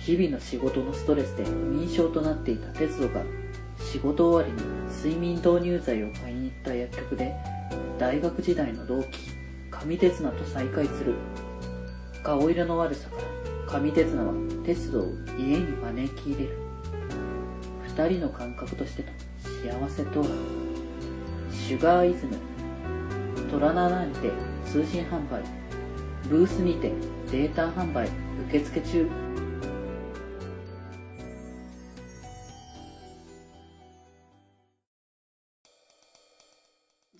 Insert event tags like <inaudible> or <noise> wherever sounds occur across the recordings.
日々の仕事のストレスで不眠症となっていた鉄道が仕事終わりに睡眠導入剤を買いに行った薬局で大学時代の同期上鉄菜と再会する。顔色の悪さから上鉄菜は鉄道を家に招き入れる。二人の感覚としての幸せとは。シュガーイズムトラナナにて通信販売ブースにてデータ販売受付中。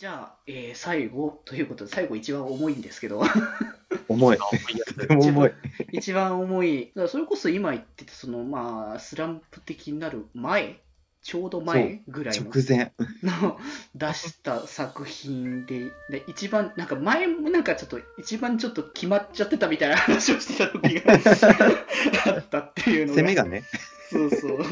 じゃあ、えー最後ということで最後一番重いんですけど重い。重い。<laughs> 一番重いだからそれこそ今言ってたそのまあスランプ的になる前ちょうど前ぐらいの直前。の出した作品で、で、一番、なんか前もなんかちょっと、一番ちょっと決まっちゃってたみたいな話をしてた時が <laughs> あったっていうの攻めがね。そうそう。はい。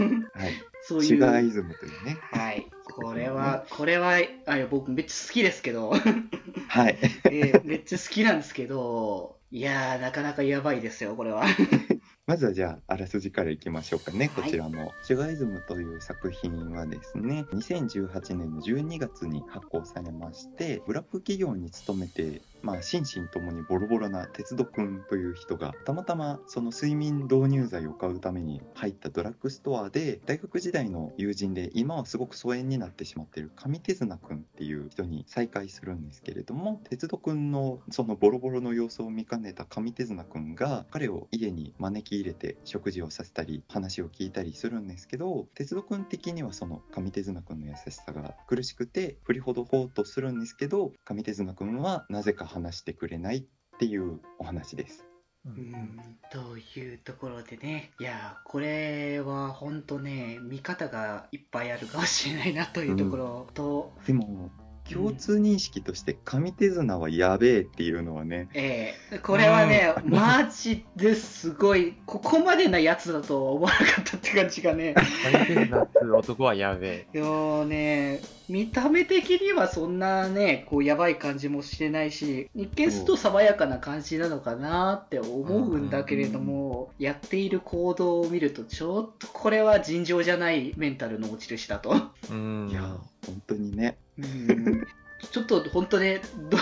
そういう。シュガーイズムというね。はい。これは、これは、あいや僕めっちゃ好きですけど、はい。<laughs> えーめっちゃ好きなんですけど、いやー、なかなかやばいですよ、これは。<laughs> まずはじゃあ、あらすじからいきましょうかね、はいこちらも。シュガーイズムという作品はですね、2018年の12月に発行されまして、ブラック企業に勤めて、まあ、心身ともにボロボロな鉄道くんという人が、たまたまその睡眠導入剤を買うために入ったドラッグストアで、大学時代の友人で、今はすごく疎遠になってしまっている上手綱くんっていう人に再会するんですけれども、鉄道くんのそのボロボロの様子を見かねた上手綱くんが、彼を家に招き入れて食事をさせたり、話を聞いたりするんですけど、鉄道くん的にはその上手綱くんの優しさが苦しくて、振りほどこうとするんですけど、上手綱くんはなぜか話してくれないっていうお話です。うん。というところでね、いやー、これは本当ね、見方がいっぱいあるかもしれないなというところと、でも、共通認識として上手綱はやべえっていうのはね、ええこれはね、マジですごい、ここまでなやつだとは思わなかったって感じがね、大変なって男はやべえ。いやーね、見た目的にはそんなね、こうやばい感じもしてないし、一見すると爽やかな感じなのかなって思うんだけれども、やっている行動を見ると、ちょっとこれは尋常じゃないメンタルの持ち主だと。うん。いや、本当にね、うんちょっと本当ね、どう、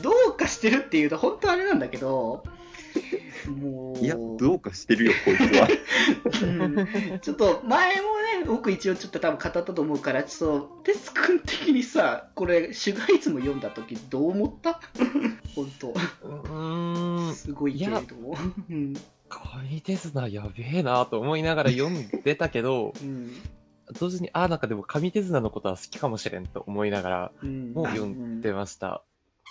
どうかしてるっていうと本当あれなんだけど、もう、いや、どうかしてるよ、こいつは。うんちょっと前もね、僕一応ちょっと多分語ったと思うから、ちょっと、テス君的にさ、これ、シュガーイズム読んだ時どう思った？本当。うーん。すごいけれども。うん。紙手綱やべえなと思いながら読んでたけど、うん。同時に、ああ、なんかでも紙手綱のことは好きかもしれんと思いながら、うん。もう読んでました。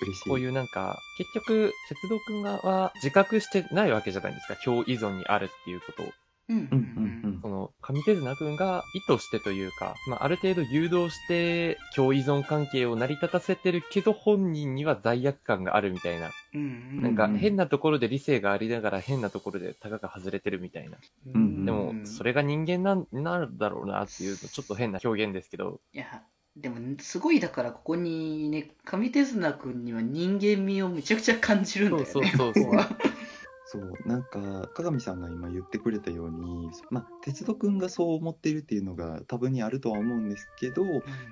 嬉しい。こういうなんか、結局、鉄道くんがは自覚してないわけじゃないですか。共依存にあるっていうことを。うん。ううんうんの、上手綱くんが意図してというか、まあ、ある程度誘導して、共依存関係を成り立たせてるけど、本人には罪悪感があるみたいな。うん。なんか、うん変なところで理性がありながら、変なところでタガが外れてるみたいな。うんでも、それが人間なんなるだろうなっていうと、ちょっと変な表現ですけど、いや、でも、すごいだから、ここにね、上手綱君には人間味をめちゃくちゃ感じるんだよね。そうそうそうそうそうなんか鏡さんが今言ってくれたように、まあ、鉄道くんがそう思っているっていうのが多分にあるとは思うんですけど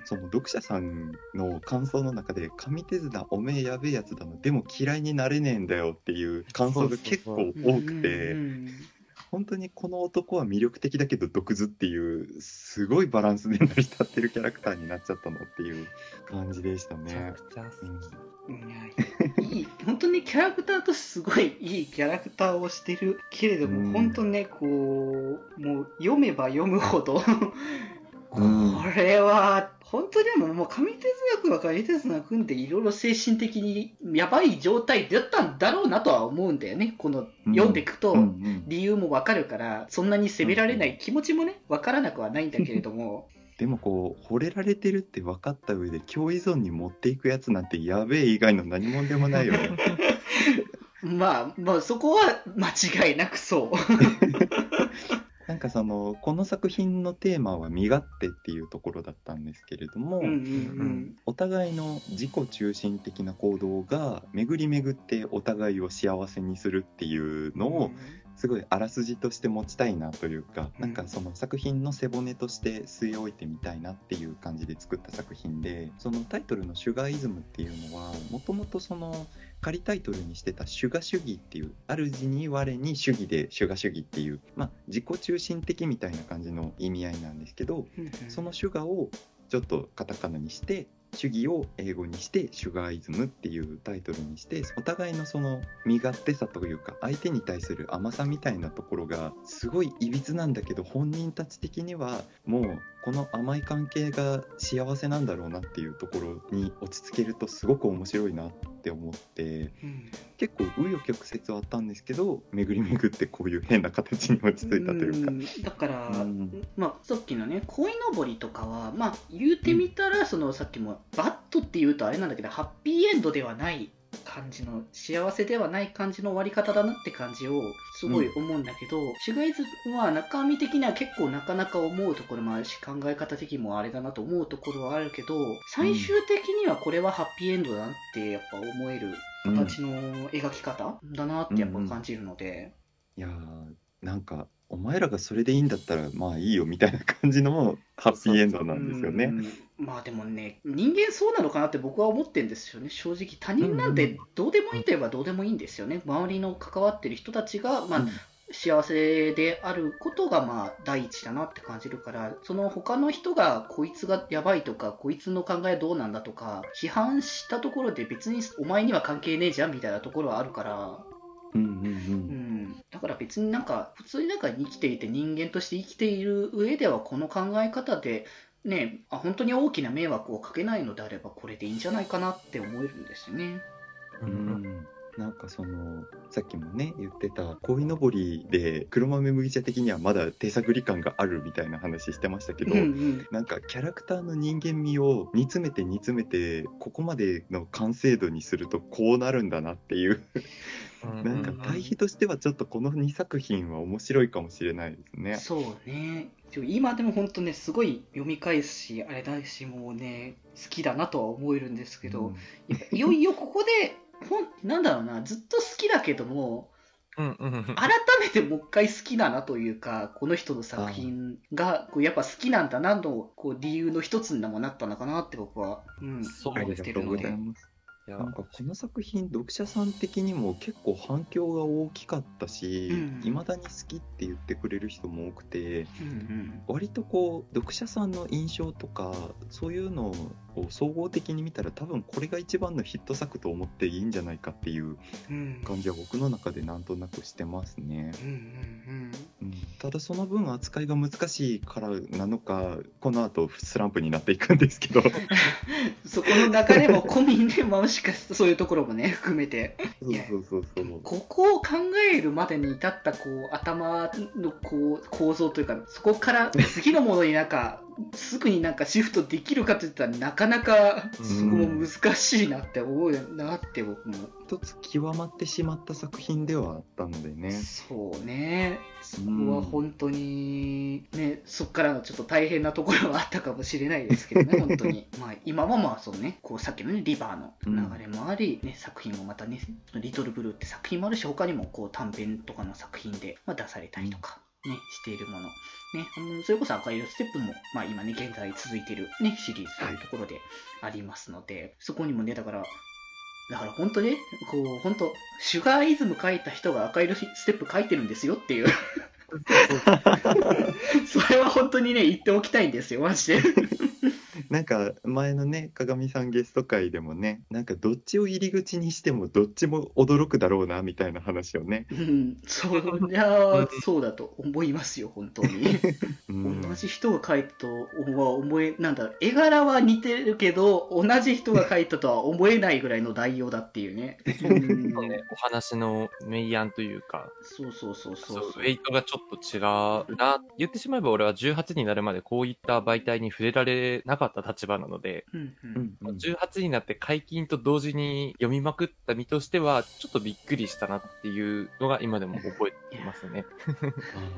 その読者さんの感想の中で「上手綱おめえやべえやつだな。でも嫌いになれねえんだよ」っていう感想が結構多くうんうてん本当にこの男は魅力的だけど毒舌っていうすごいバランスで成り立ってるキャラクターになっちゃったのっていう感じでしためちゃね。くちゃ好き。うん。いやいいキャラクターとしてすごいいいキャラクターをしてるけれども、うん。本当ねこうもう読めば読むほどこ <laughs> うん。れは本当にでももう上手綱君は上手綱君っていろいろ精神的にやばい状態だったんだろうなとは思うんだよね。このうん。読んでいくと、理由もわかるからそんなに責められない気持ちもねわからなくはないんだけれども <laughs> でもこう惚れられてるって分かった上で共依存に持っていくやつなんてやべえ以外の何もんでもないよね。まあまあそこは間違いなくそう。<laughs> なんかそのこの作品のテーマは身勝手っていうところだったんですけれども、うんうんお互いの自己中心的な行動が巡り巡ってお互いを幸せにするっていううんのをすごいあらすじとして持ちたいなというか、なんかその作品の背骨として据え置いてみたいなっていう感じで作った作品でそのタイトルの「シュガーイズム」っていうのはもともとその仮タイトルにしてた「シュガ主義」っていう主に我に主義でシュガ主義っていう、まあ、自己中心的みたいな感じの意味合いなんですけどそのシュガをちょっとカタカナにして主義を英語にしてシュガーイズムっていうタイトルにしてお互いのその身勝手さというか相手に対する甘さみたいなところがすごいいびつなんだけど本人たち的にはもうこの甘い関係が幸せなんだろうなっていうところに落ち着けるとすごく面白いなって思って結構紆余曲折はあったんですけど巡り巡ってこういう変な形に落ち着いたというか。うん。だから、まあ、さっきのね鯉のぼりとかは、まあ、言うてみたら、そのさっきもバットっていうとあれなんだけどハッピーエンドではない感じの幸せではない感じの終わり方だなって感じをすごい思うんだけど、シュガイズは中身的には結構なかなか思うところもあるし考え方的にもあれだなと思うところはあるけど最終的にはこれはハッピーエンドだなってやっぱ思える形の描き方だなってやっぱ感じるので。いやーなんかお前らがそれでいいんだったらまあいいよみたいな感じのハッピーエンドなんですよね。うんまあでもね、人間そうなのかなって僕は思ってるんですよね、正直。他人なんてどうでもいいといえばどうでもいいんですよね。周りの関わってる人たちが、まあ、幸せであることがまあ第一だなって感じるから、その他の人がこいつがやばいとか、こいつの考えどうなんだとか、批判したところで別にお前には関係ねえじゃんみたいなところはあるから、うんうんううん。ん、だから別になんか普通になんか生きていて人間として生きている上ではこの考え方でねあ本当に大きな迷惑をかけないのであればこれでいいんじゃないかなって思えるんですよね。うん。うんなんかそのさっきもね言ってた鯉のぼりで黒豆麦茶的にはまだ手探り感があるみたいな話してましたけど、うんうん。なんかキャラクターの人間味を煮詰めて煮詰めてここまでの完成度にするとこうなるんだなっていうなんか対比としてはちょっとこの2作品は面白いかもしれないですね。そうね。今でも本当ねすごい読み返すしあれだしもうね好きだなとは思えるんですけど、いよいよここでほんなんだろうなずっと好きだけどもうんうんうん。改めてもう一回好きだなというかこの人の作品がこうやっぱ好きなんだなのこう理由の一つにもなったのかなって僕は、うん、そう思っありがとうごてるので。やなんかこの作品読者さん的にも結構反響が大きかったしうん。いま、未だに好きって言ってくれる人も多くてうん割とこう読者さんの印象とかそういうのを総合的に見たら多分これが一番のヒット作と思っていいんじゃないかっていううん。うん感じは僕の中でなんとなくしてますね。うんうんうん、ただその分扱いが難しいからなのかこの後スランプになっていくんですけど。う <laughs> んそこの流れも込みで、まあもしかしてそういうところもね <laughs> 含めて。そうそうそうそう。ここを考えるまでに至ったこう頭のこう構造というかそこから次のものになんかすぐになんかシフトできるかといったらなかなかそこも難しいなって思うなって僕も。一つ極まってしまった作品ではあったのでね。そうね、そこは本当に、ね、そこからのちょっと大変なところはあったかもしれないですけどね、<laughs> 本当に。まあ、今はまあそうね、こうさっきのね、リバーの流れもあり、ね、作品もまたね、リトルブルーって作品もあるし、他にもこう短編とかの作品で、まあ、出されたりとか。ね、しているもの。ね、うんそれこそ赤色ステップも、まあ今ね、現在続いているね、シリーズというところでありますので、そこにもね、だから、だから本当ね、こう、本当シュガーイズム書いた人が赤色ステップ書いてるんですよっていう。そ <laughs> れは本当にね、言っておきたいんですよ、マジで。なんか前のね鏡さんゲスト会でもねなんかどっちを入り口にしてもどっちも驚くだろうなみたいな話をね、うん、そりゃあ、そうだと思いますよ、本当に。<laughs> うん同じ人が書いたとは思え、なんだ、絵柄は似てるけど、同じ人が書いたとは思えないぐらいの内容だっていうね。うんそうね、お話の明暗というか、そうそうそうそそううウェイトがちょっと違うな。言ってしまえば俺は18になるまでこういった媒体に触れられなかった立場なので、うんううんん。うん18になって解禁と同時に読みまくった身としては、ちょっとびっくりしたなっていうのが今でも覚えてますね。<laughs>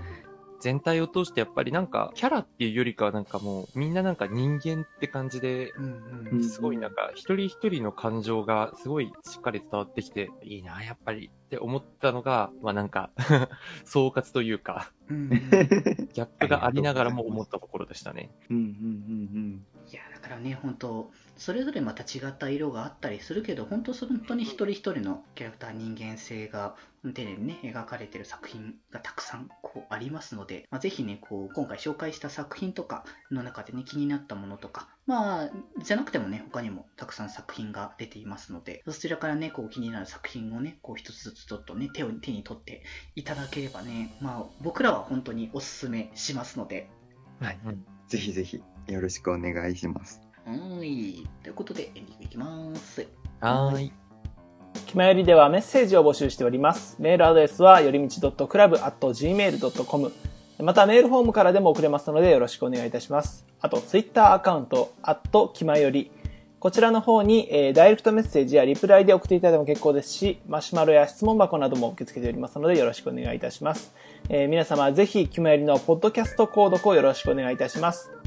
全体を通してやっぱりなんか、キャラっていうよりかはなんかもう、みんななんか人間って感じで、うんうん。すごいなんか、一人一人の感情がすごいしっかり伝わってきて、いいな、やっぱりって思ったのが、まあなんか、<laughs> 総括というか、うんうん。ギャップがありながらも思ったところでしたね。うんうんうんいやだからね本当それぞれまた違った色があったりするけど本当本当に一人一人のキャラクター人間性が丁寧にね描かれてる作品がたくさんこうありますので、まあ、ぜひねこう今回紹介した作品とかの中でね気になったものとかまあじゃなくてもね他にもたくさん作品が出ていますのでそちらからねこう気になる作品をねこう一つずつちょっとね手を手に取っていただければねまあ僕らは本当におすすめしますので。はい。うんぜひぜひよろしくお願いします。はいということでエンディングいきますはーい。気まよりではメッセージを募集しております。メールアドレスはよりみち .club.gmail.com またメールフォームからでも送れますのでよろしくお願いいたします。あと、ツイッターアカウント、アット気まより。こちらの方に、えーダイレクトメッセージやリプライで送っていただいても結構ですし、マシュマロや質問箱なども受け付けておりますのでよろしくお願いいたします。えー皆様ぜひ、気まよりのポッドキャスト購読をよろしくお願いいたします。